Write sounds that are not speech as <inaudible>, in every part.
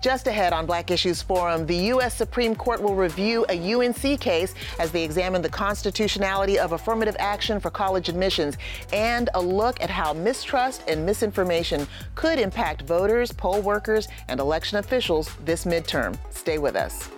Just ahead on Black Issues Forum, the U.S. Supreme Court will review a UNC case as they examine the constitutionality of affirmative action for college admissions and a look at how mistrust and misinformation could impact voters, poll workers, and election officials this midterm. Stay with us.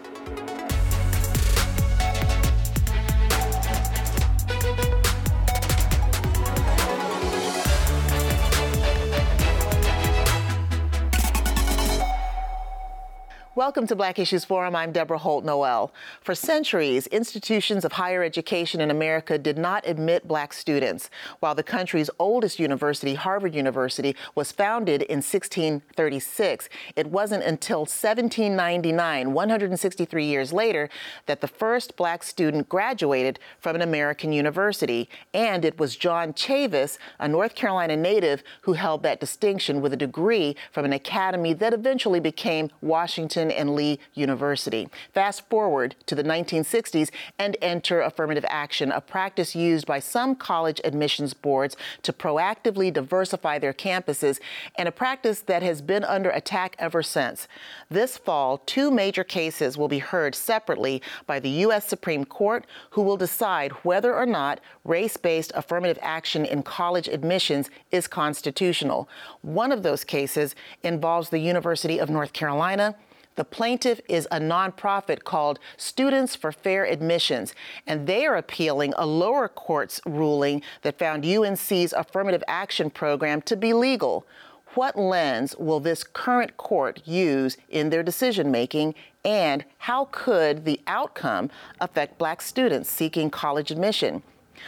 Welcome to Black Issues Forum. I'm Deborah Holt Noel. For centuries, institutions of higher education in America did not admit black students. While the country's oldest university, Harvard University, was founded in 1636, it wasn't until 1799, 163 years later, that the first black student graduated from an American university. And it was John Chavis, a North Carolina native, who held that distinction with a degree from an academy that eventually became Washington and Lee University. Fast forward to the 1960s and enter affirmative action, a practice used by some college admissions boards to proactively diversify their campuses, and a practice that has been under attack ever since. This fall, two major cases will be heard separately by the U.S. Supreme Court, who will decide whether or not race based affirmative action in college admissions is constitutional. One of those cases involves the University of North Carolina. The plaintiff is a nonprofit called Students for Fair Admissions, and they are appealing a lower court's ruling that found UNC's affirmative action program to be legal. What lens will this current court use in their decision making, and how could the outcome affect black students seeking college admission?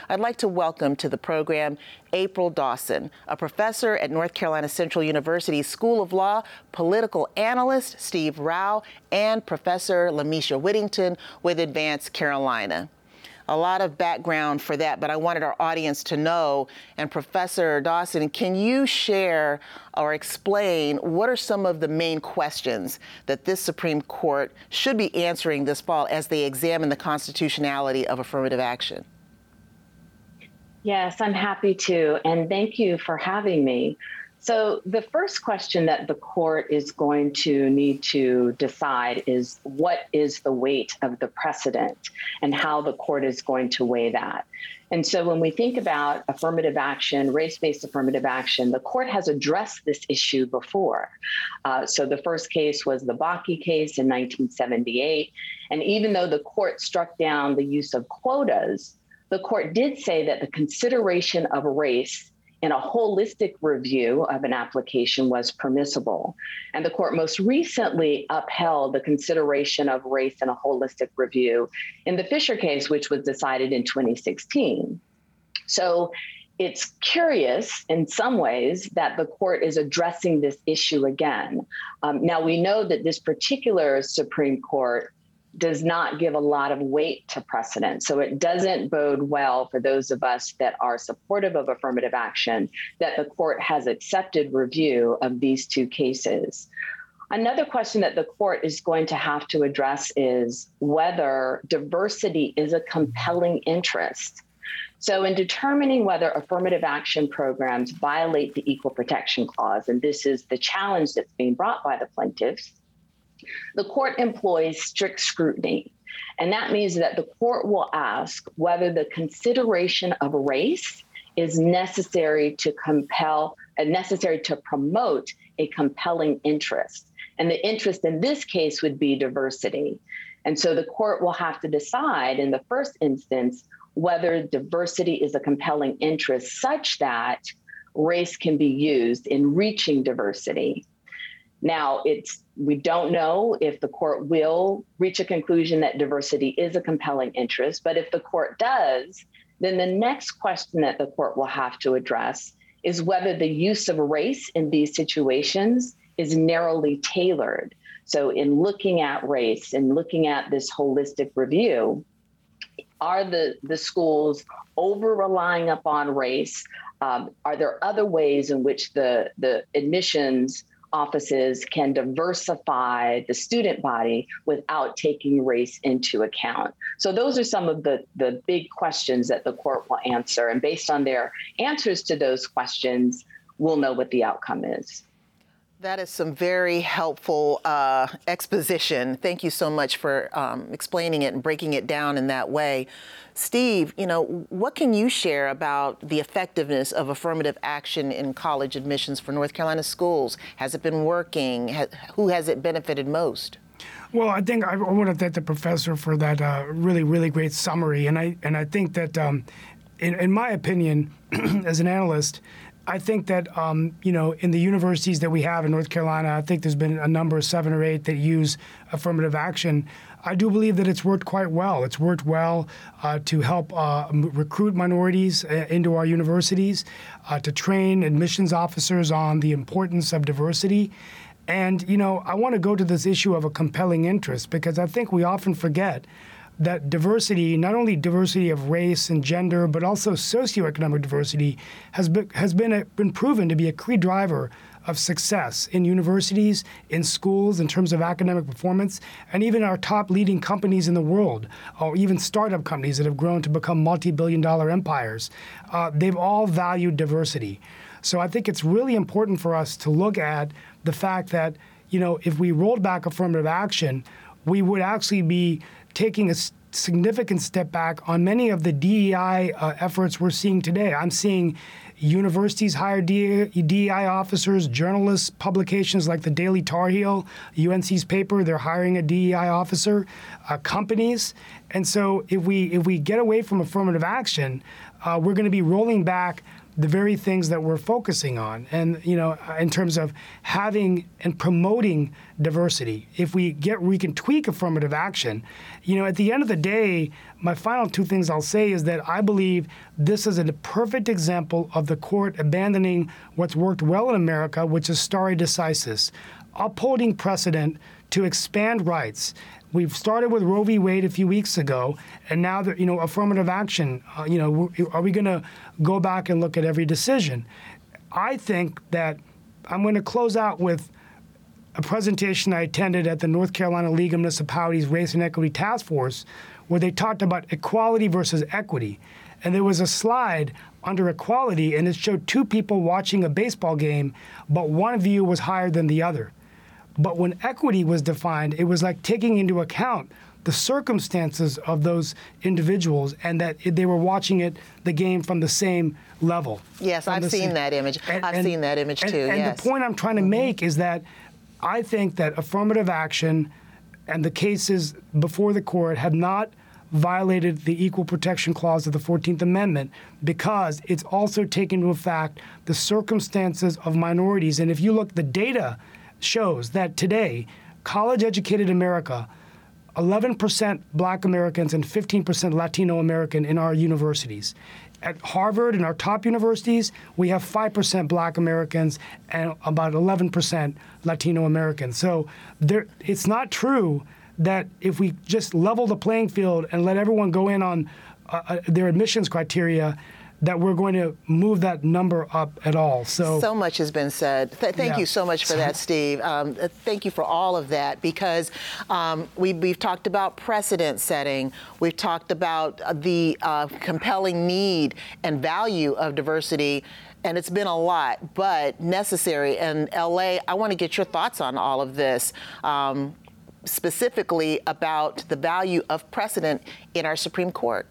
I'd like to welcome to the program April Dawson, a professor at North Carolina Central University School of Law, political analyst Steve Rao, and Professor Lamisha Whittington with Advance Carolina a lot of background for that, but I wanted our audience to know. And Professor Dawson, can you share or explain what are some of the main questions that this Supreme Court should be answering this fall as they examine the constitutionality of affirmative action? Yes, I'm happy to. And thank you for having me. So, the first question that the court is going to need to decide is what is the weight of the precedent and how the court is going to weigh that. And so, when we think about affirmative action, race based affirmative action, the court has addressed this issue before. Uh, so, the first case was the Bakke case in 1978. And even though the court struck down the use of quotas, the court did say that the consideration of race in a holistic review of an application was permissible. And the court most recently upheld the consideration of race in a holistic review in the Fisher case, which was decided in 2016. So it's curious in some ways that the court is addressing this issue again. Um, now, we know that this particular Supreme Court does not give a lot of weight to precedent. So it doesn't bode well for those of us that are supportive of affirmative action that the court has accepted review of these two cases. Another question that the court is going to have to address is whether diversity is a compelling interest. So, in determining whether affirmative action programs violate the Equal Protection Clause, and this is the challenge that's being brought by the plaintiffs, the court employs strict scrutiny. And that means that the court will ask whether the consideration of race is necessary to compel and uh, necessary to promote a compelling interest. And the interest in this case would be diversity. And so the court will have to decide in the first instance whether diversity is a compelling interest such that race can be used in reaching diversity. Now, it's we don't know if the court will reach a conclusion that diversity is a compelling interest, but if the court does, then the next question that the court will have to address is whether the use of race in these situations is narrowly tailored. So, in looking at race and looking at this holistic review, are the, the schools over relying upon race? Um, are there other ways in which the, the admissions offices can diversify the student body without taking race into account. So those are some of the, the big questions that the court will answer. And based on their answers to those questions, we'll know what the outcome is. That is some very helpful uh, exposition. Thank you so much for um, explaining it and breaking it down in that way. Steve, you know, what can you share about the effectiveness of affirmative action in college admissions for North Carolina schools? Has it been working? who has it benefited most? Well, I think I want to thank the professor for that uh, really, really great summary, and I and I think that, um, in, in my opinion, <clears throat> as an analyst, I think that um, you know in the universities that we have in North Carolina, I think there's been a number of seven or eight that use affirmative action. I do believe that it's worked quite well. It's worked well uh, to help uh, recruit minorities uh, into our universities, uh, to train admissions officers on the importance of diversity. And you know, I want to go to this issue of a compelling interest because I think we often forget that diversity, not only diversity of race and gender, but also socioeconomic diversity, has been, has been, a, been proven to be a key driver of success in universities, in schools, in terms of academic performance, and even our top leading companies in the world, or even startup companies that have grown to become multi billion dollar empires. Uh, they've all valued diversity. So I think it's really important for us to look at the fact that, you know, if we rolled back affirmative action, we would actually be taking a significant step back on many of the DEI uh, efforts we're seeing today. I'm seeing universities hire DEI officers, journalists, publications like the Daily Tar Heel, UNC's paper, they're hiring a DEI officer, uh, companies. And so if we if we get away from affirmative action, uh, we're going to be rolling back the very things that we're focusing on. And you know in terms of having and promoting diversity if we get we can tweak affirmative action you know at the end of the day my final two things i'll say is that i believe this is a perfect example of the court abandoning what's worked well in america which is stare decisis upholding precedent to expand rights We've started with Roe v. Wade a few weeks ago, and now that you know affirmative action. Uh, you know, are we going to go back and look at every decision? I think that I'm going to close out with a presentation I attended at the North Carolina League of Municipalities Race and Equity Task Force, where they talked about equality versus equity. And there was a slide under equality, and it showed two people watching a baseball game, but one view was higher than the other. But when equity was defined, it was like taking into account the circumstances of those individuals and that they were watching it the game from the same level. Yes, I've seen same. that image. And, I've and, seen that image and, too. And yes. the point I'm trying to mm-hmm. make is that I think that affirmative action and the cases before the court have not violated the Equal Protection Clause of the 14th Amendment because it's also taken into effect the circumstances of minorities. And if you look, the data shows that today, college educated America, 11% black Americans and 15% Latino American in our universities. At Harvard and our top universities, we have 5% black Americans and about 11% Latino Americans. So there, it's not true that if we just level the playing field and let everyone go in on uh, uh their admissions criteria, that we're going to move that number up at all. So so much has been said. Th- thank yeah. you so much for that, Steve. Um, uh, thank you for all of that because um, we, have talked about precedent setting. We've talked about the uh, compelling need and value of diversity. And it's been a lot, but necessary. And LA, I want to get your thoughts on all of this. Um, specifically about the value of precedent in our Supreme Court.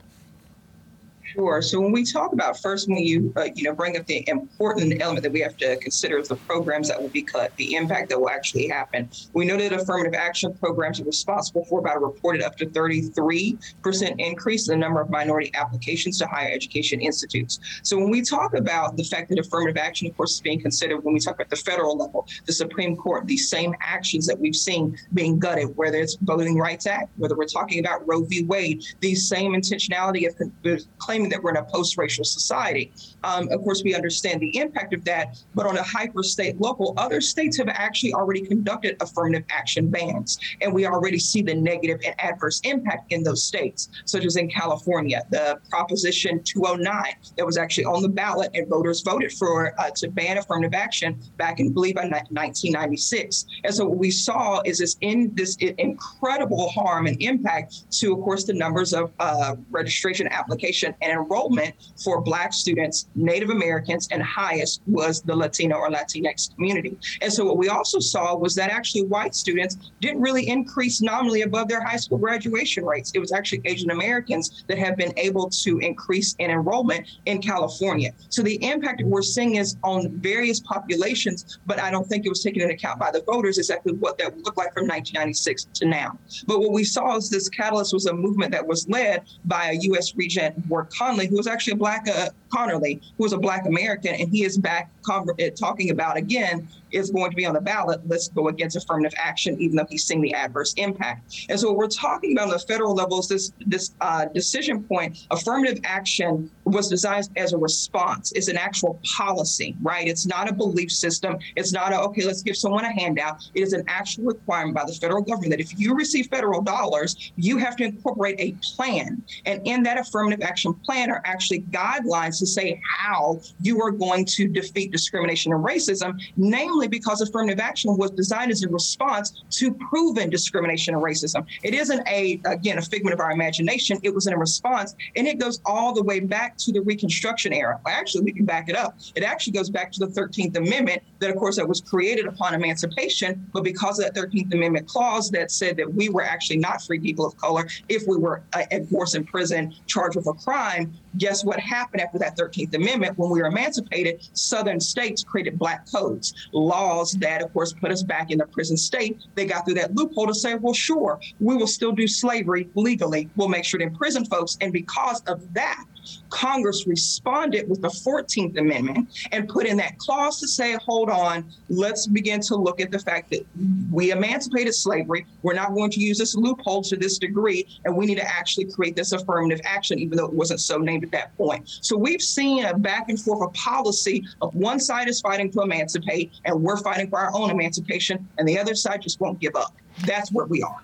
Sure. So when we talk about first, when you uh, you know bring up the important element that we have to consider is the programs that will be cut, the impact that will actually happen. We know that affirmative action programs are responsible for about a reported up to 33 percent increase in the number of minority applications to higher education institutes. So when we talk about the fact that affirmative action, of course, is being considered when we talk about the federal level, the Supreme Court, these same actions that we've seen being gutted, whether it's Voting Rights Act, whether we're talking about Roe v. Wade, these same intentionality of claiming claiming that we're in a post-racial society. Um, of course, we understand the impact of that, but on a hyper-state level, other states have actually already conducted affirmative action bans, and we already see the negative and adverse impact in those states, such as in California, the Proposition 209 that was actually on the ballot, and voters voted for uh, to ban affirmative action back in, I believe, in 1996. And so what we saw is this in this incredible harm and impact to, of course, the numbers of uh, registration application and enrollment for Black students, Native Americans, and highest was the Latino or Latinx community. And so what we also saw was that actually white students didn't really increase nominally above their high school graduation rates. It was actually Asian Americans that have been able to increase in enrollment in California. So the impact we're seeing is on various populations, but I don't think it was taken into account by the voters exactly what that looked like from 1996 to now. But what we saw is this catalyst was a movement that was led by a UC Regent, Ward Conley, who was actually a black uh, Connerly, who was a black American, and he is back talking about again is going to be on the ballot. Let's go against affirmative action, even though he's seeing the adverse impact. And so what we're talking about on the federal level is this this uh, decision point. Affirmative action was designed as a response. It's an actual policy, right? It's not a belief system. It's not a okay, let's give someone a handout. It is an actual requirement by the federal government that if you receive federal dollars, you have to incorporate a plan. And in that affirmative action plan are actually guidelines to say how you are going to defeat discrimination and racism, namely because affirmative action was designed as a response to proven discrimination and racism. It isn't a, again, a figment of our imagination. It was in a response, and it goes all the way back to the Reconstruction era. Actually, we can back it up. It actually goes back to the 13th Amendment that, of course, that was created upon emancipation, but because of that 13th Amendment clause that said that we were actually not free people of color if we were, uh, of course, in prison charged with a crime, guess what happened after that 13th Amendment? When we were emancipated, Southern states created black codes, laws that, of course, put us back in the prison state. They got through that loophole to say, well, sure, we will still do slavery legally. We'll make sure to imprison folks. And because of that, Congress responded with the 14th Amendment and put in that clause to say, hold on, let's begin to look at the fact that we emancipated slavery. We're not going to use this loophole to this degree, and we need to actually create this affirmative action, even though it wasn't so named at that point. So we've seen a back and forth of policy of one side is fighting to emancipate, and we're fighting for our own emancipation, and the other side just won't give up. That's where we are.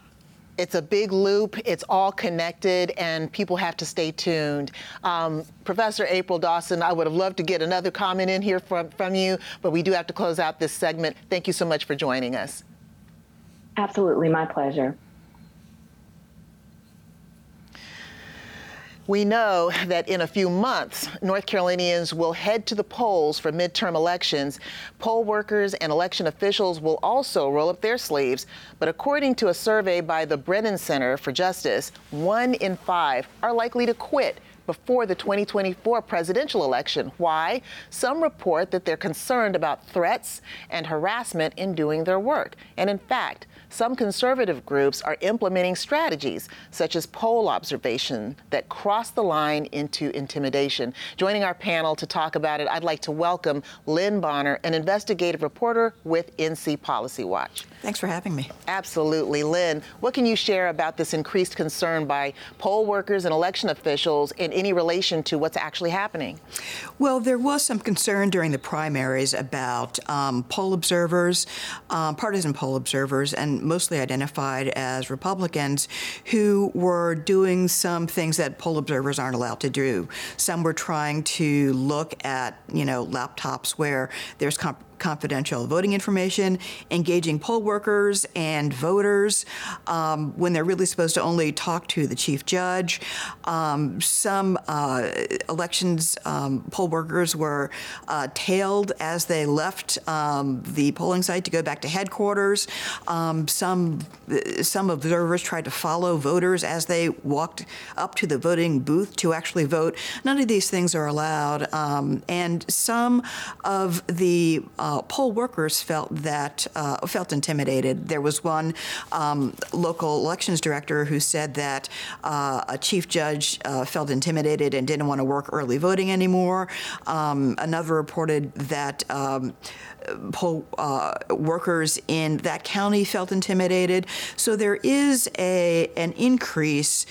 It's a big loop. It's all connected, and people have to stay tuned. Um, Professor April Dawson, I would have loved to get another comment in here from, from you, but we do have to close out this segment. Thank you so much for joining us. Absolutely, my pleasure. We know that in a few months, North Carolinians will head to the polls for midterm elections. Poll workers and election officials will also roll up their sleeves. But according to a survey by the Brennan Center for Justice, one in five are likely to quit before the 2024 presidential election. Why? Some report that they're concerned about threats and harassment in doing their work. And in fact, some conservative groups are implementing strategies such as poll observation that cross the line into intimidation. Joining our panel to talk about it, I'd like to welcome Lynn Bonner, an investigative reporter with NC Policy Watch. Thanks for having me. Absolutely. Lynn, what can you share about this increased concern by poll workers and election officials in any relation to what's actually happening? Well, there was some concern during the primaries about um, poll observers, um, partisan poll observers, and mostly identified as Republicans who were doing some things that poll observers aren't allowed to do. Some were trying to look at, you know, laptops where there's comp- confidential voting information, engaging poll workers and voters um, when they're really supposed to only talk to the chief judge. Um, some uh, elections um, poll workers were uh, tailed as they left um, the polling site to go back to headquarters. Um, some some observers tried to follow voters as they walked up to the voting booth to actually vote. None of these things are allowed, and some of the uh, uh, poll workers felt that uh, felt intimidated. There was one um, local elections director who said that uh, a chief judge uh, felt intimidated and didn't want to work early voting anymore. Um, another reported that. Um, poll uh, workers in that county felt intimidated. So there is a an increase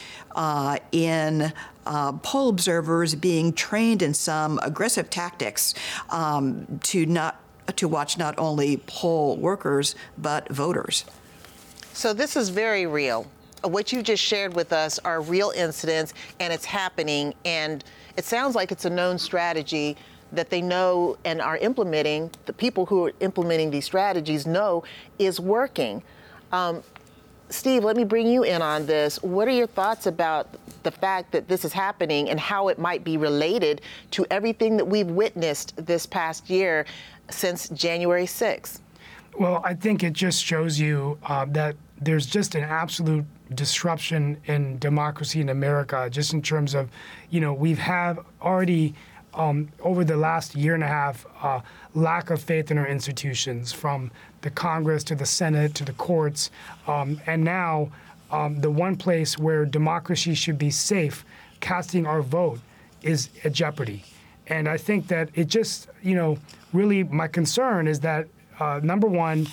in uh, poll observers being trained in some aggressive tactics um, to not to watch not only poll workers, but voters. So this is very real. What you just shared with us are real incidents, and it's happening. And it sounds like it's a known strategy that they know and are implementing. The people who are implementing these strategies know is working. Um, Steve, let me bring you in on this. What are your thoughts about the fact that this is happening and how it might be related to everything that we've witnessed this past year since January 6th? Well, I think it just shows you uh, that there's just an absolute disruption in democracy in America, just in terms of, you know, we've have already um, over the last year and a half uh, lack of faith in our institutions, from the Congress to the Senate to the courts, um, and now um, the one place where democracy should be safe, casting our vote, is at jeopardy. And I think that it just, you know, really my concern is that uh, number one,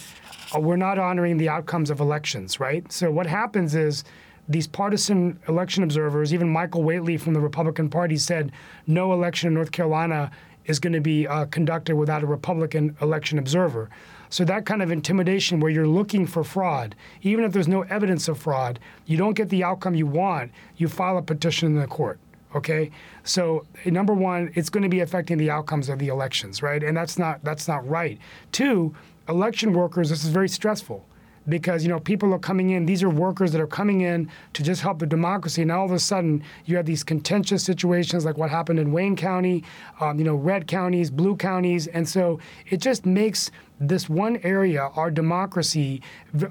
uh, we're not honoring the outcomes of elections, right? So what happens is these partisan election observers, even Michael Whatley from the Republican Party said no election in North Carolina is going to be uh, conducted without a Republican election observer. So that kind of intimidation where you're looking for fraud, even if there's no evidence of fraud, you don't get the outcome you want, you file a petition in the court. Okay, so number one, it's going to be affecting the outcomes of the elections, right? And that's not that's not right. Two, election workers, this is very stressful because you know people are coming in. These are workers that are coming in to just help the democracy. And all of a sudden, you have these contentious situations like what happened in Wayne County, um, you know, red counties, blue counties, and so it just makes this one area, our democracy,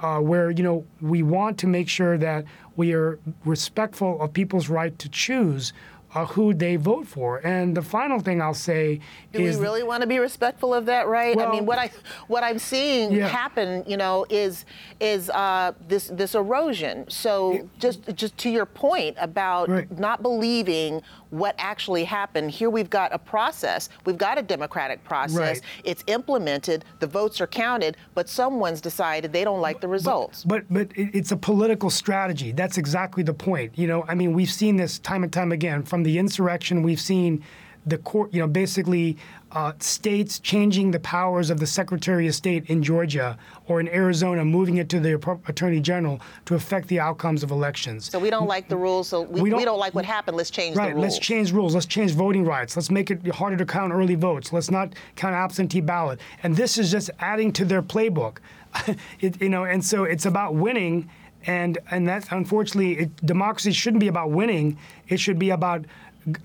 uh, where you know we want to make sure that we are respectful of people's right to choose uh, who they vote for. And the final thing I'll say Do is, we really want to be respectful of that, right? Well, I mean, what I what I'm seeing yeah. happen, you know, is is uh, this this erosion. So just just to your point about Right. not believing what actually happened. Here we've got a process. We've got a democratic process. Right. It's implemented. The votes are counted, but someone's decided they don't like the results. But but it- it's a political strategy. That's exactly the point. You know, I mean, we've seen this time and time again. From the insurrection, we've seen the court. You know, basically uh, states changing the powers of the Secretary of State in Georgia or in Arizona, moving it to the Attorney General to affect the outcomes of elections. so we don't like the rules. So we, We we, don't- don't, like what happened. Let's change Right. the rules. Let's change rules. Let's change voting rights. Let's make it harder to count early votes. Let's not count absentee ballot. And this is just adding to their playbook. <laughs> it, you know, and so it's about winning. And and that unfortunately, it, democracy shouldn't be about winning. It should be about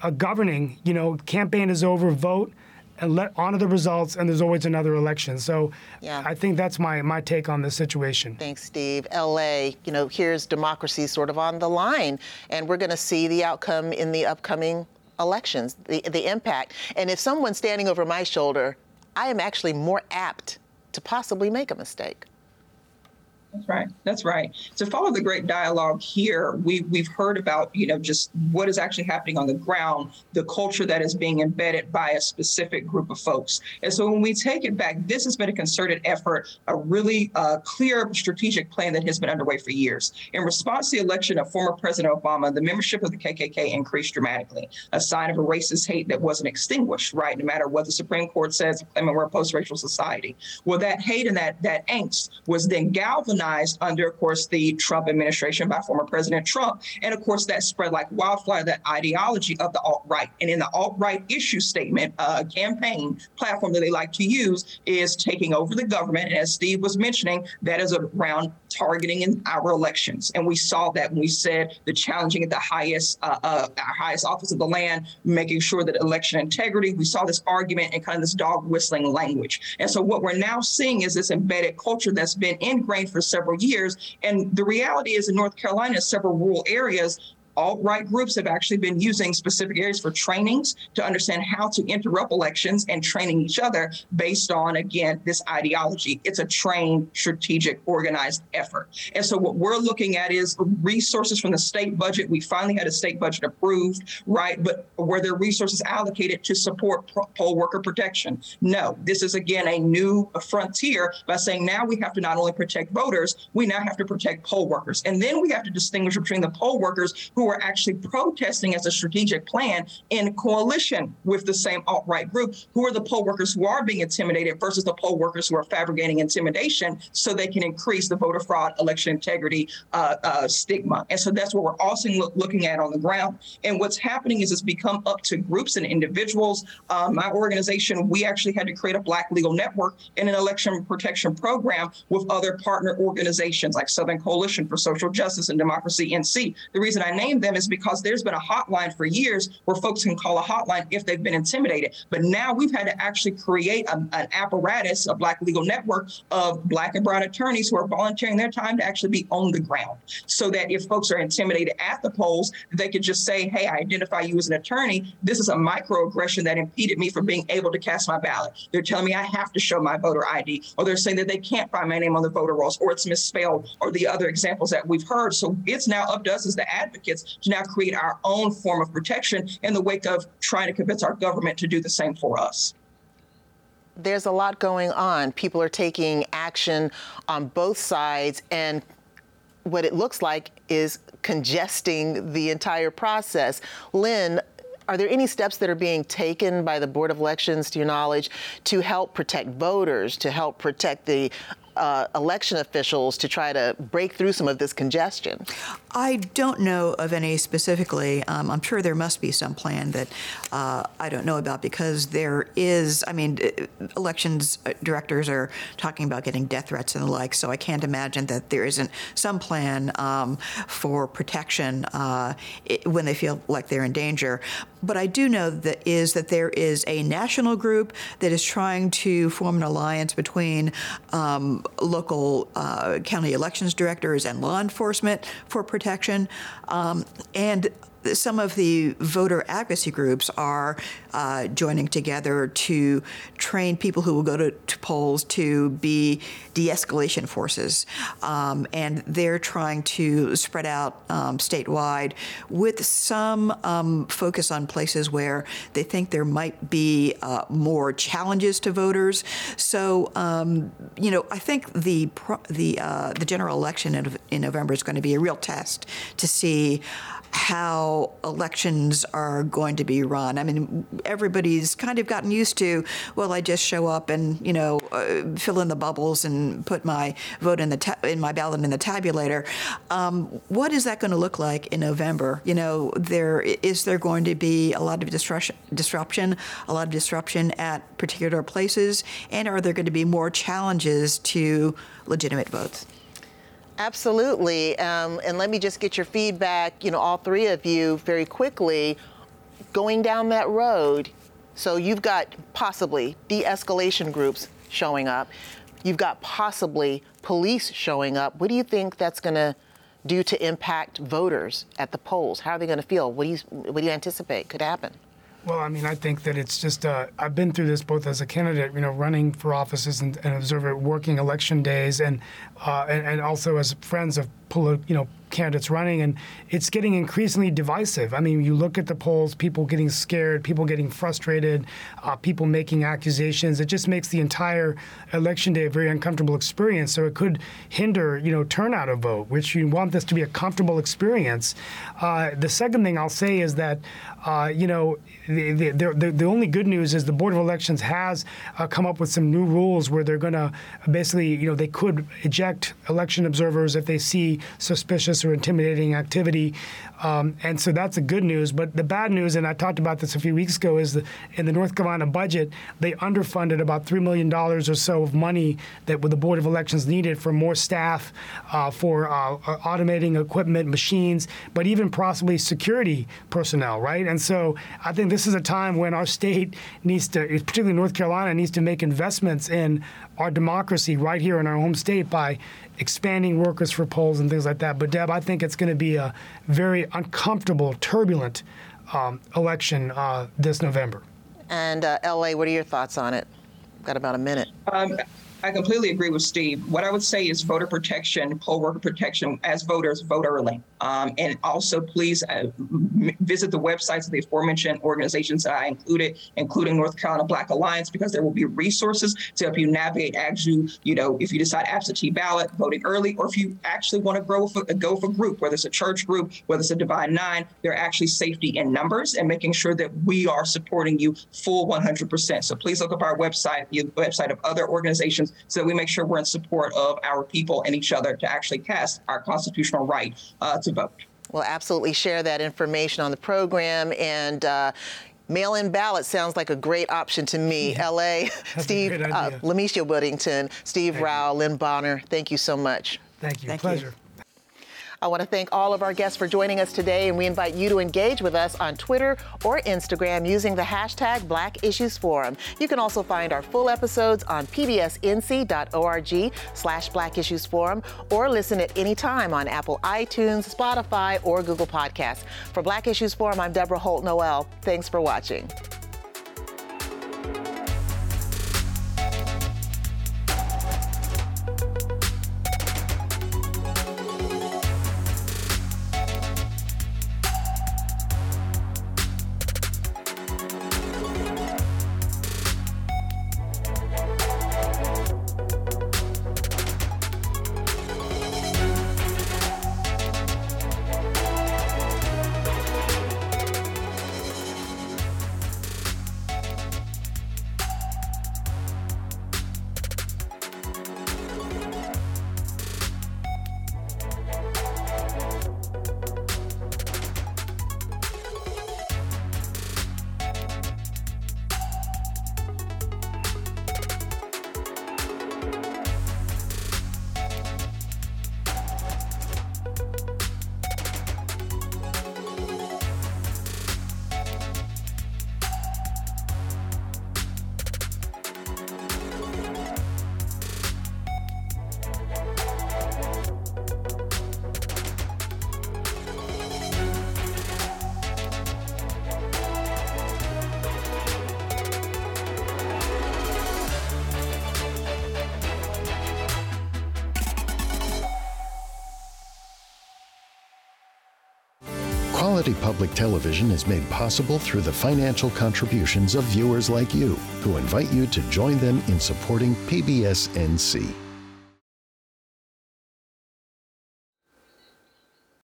uh, governing. You know, campaign is over, vote, and let honor the results. And there's always another election. So Yeah. I think that's my my take on this situation. Thanks, Steve. LA, you know, here's democracy sort of on the line, and we're going to see the outcome in the upcoming elections, the, the impact. And if someone's standing over my shoulder, I am actually more apt to possibly make a mistake. That's right. That's right. To follow the great dialogue here, we we've heard about you know just what is actually happening on the ground, the culture that is being embedded by a specific group of folks. And so when we take it back, this has been a concerted effort, a really uh, clear strategic plan that has been underway for years. In response to the election of former President Obama, the membership of the KKK increased dramatically, a sign of a racist hate that wasn't extinguished. Right, no matter what the Supreme Court says, I mean we're a post-racial society. Well, that hate and that that angst was then galvanized under, of course, the Trump administration by former President Trump. And of course, that spread like wildfire, that ideology of the alt right. And in the alt right issue statement, uh, campaign platform that they like to use is taking over the government. And as Steve was mentioning, that is around targeting in our elections. And we saw that when we said the challenging at the highest, uh, uh, our highest office of the land, making sure that election integrity, we saw this argument and kind of this dog whistling language. And so what we're now seeing is this embedded culture that's been ingrained for several years. And the reality is in North Carolina, several rural areas, alt-right groups have actually been using specific areas for trainings to understand how to interrupt elections and training each other based on, again, this ideology. It's a trained, strategic, organized effort. And so what we're looking at is resources from the state budget. We finally had a state budget approved, right? But were there resources allocated to support poll worker protection? No. This is, again, a new frontier by saying now we have to not only protect voters, we now have to protect poll workers. And then we have to distinguish between the poll workers who are actually protesting as a strategic plan in coalition with the same alt right group, who are the poll workers who are being intimidated versus the poll workers who are fabricating intimidation so they can increase the voter fraud, election integrity uh, uh, stigma. And so that's what we're also look, looking at on the ground. And what's happening is it's become up to groups and individuals. Uh, my organization, we actually had to create a Black legal network and an election protection program with other partner organizations like Southern Coalition for Social Justice and Democracy NC. The reason I named them is because there's been a hotline for years where folks can call a hotline if they've been intimidated. But now we've had to actually create a, an apparatus, a Black legal network of Black and Brown attorneys who are volunteering their time to actually be on the ground so that if folks are intimidated at the polls, they could just say, hey, I identify you as an attorney. This is a microaggression that impeded me from being able to cast my ballot. They're telling me I have to show my voter ID, or they're saying that they can't find my name on the voter rolls, or it's misspelled, or the other examples that we've heard. So it's now up to us as the advocates to now create our own form of protection in the wake of trying to convince our government to do the same for us there's a lot going on. People are taking action on both sides, and what it looks like is congesting the entire process. Lynn, are there any steps that are being taken by the Board of Elections, to your knowledge, to help protect voters, to help protect the uh, election officials to try to break through some of this congestion? I don't know of any specifically. Um, I'm sure there must be some plan that uh, I don't know about because there is, I mean, elections uh, directors are talking about getting death threats and the like, so I can't imagine that there isn't some plan um, for protection uh, when they feel like they're in danger. But I do know that is that there is a national group that is trying to form an alliance between um, local uh, county elections directors and law enforcement for protection. Um, and some of the voter advocacy groups are uh, joining together to train people who will go to, to polls to be de-escalation forces, um, and they're trying to spread out um, statewide with some um, focus on places where they think there might be uh, more challenges to voters. So, um, you know, I think the the uh, the general election in, in November is going to be a real test to see how elections are going to be run. I mean, everybody's kind of gotten used to, well, I just show up and you know uh, fill in the bubbles and put my vote in the ta- in my ballot in the tabulator. Um, what is that going to look like in November? You know, there is there going to be a lot of disruption, a lot of disruption at particular places, and are there going to be more challenges to legitimate votes? Absolutely. Um, and let me just get your feedback, you know, all three of you very quickly. Going down that road, so you've got possibly de escalation groups showing up, you've got possibly police showing up. What do you think that's going to do to impact voters at the polls? How are they going to feel? What do you, what do you anticipate could happen? Well, I mean, I think that it's just, uh, I've been through this both as a candidate, you know, running for offices and, and observer working election days, and, uh, and, and also as friends of, you know, candidates running, and it's getting increasingly divisive. I mean, you look at the polls, people getting scared, people getting frustrated, uh, people making accusations. It just makes the entire election day a very uncomfortable experience. So it could hinder, you know, turnout of vote, which you want this to be a comfortable experience. Uh, the second thing I'll say is that, uh, you know, the, the, the, the, only good news is the Board of Elections has uh, come up with some new rules where they're going to basically, you know, they could eject election observers if they see suspicious or intimidating activity. Um, and so that's the good news. But the bad news, and I talked about this a few weeks ago, is that in the North Carolina budget, they underfunded about $3 million or so of money that the Board of Elections needed for more staff, uh, for uh, automating equipment, machines, but even possibly security personnel, right? And so I think this is a time when our state needs to, particularly North Carolina, needs to make investments in our democracy right here in our home state by expanding workers for polls and things like that. But Deb, I think it's going to be a very uncomfortable, turbulent um, election uh, this November. And uh, LA, what are your thoughts on it? Got about a minute. Um, I completely agree with Steve. What I would say is voter protection, poll worker protection. As voters, vote early. Um, and also, please uh, m- visit the websites of the aforementioned organizations that I included, including North Carolina Black Alliance, because there will be resources to help you navigate as you, you know, if you decide absentee ballot, voting early, or if you actually want to grow for, go for group, whether it's a church group, whether it's a Divine Nine, there are actually safety in numbers and making sure that we are supporting you full 100%. So please look up our website, the website of other organizations so that we make sure we're in support of our people and each other to actually cast our constitutional right uh, to vote. We'll absolutely share that information on the program and. Uh, Mail in ballot sounds like a great option to me. Yeah, LA, <laughs> Steve, uh, Lamisha Whittington, Steve thank Rao, you. Lynn Bonner, thank you so much. Thank you. Thank Pleasure. You. I want to thank all of our guests for joining us today, and we invite you to engage with us on Twitter or Instagram using the hashtag Black Issues Forum. You can also find our full episodes on pbsnc.org slash Black Issues Forum or listen at any time on Apple iTunes, Spotify, or Google Podcasts. For Black Issues Forum, I'm Deborah Holt Noel. Thanks for watching. Public television is made possible through the financial contributions of viewers like you, who invite you to join them in supporting PBS NC.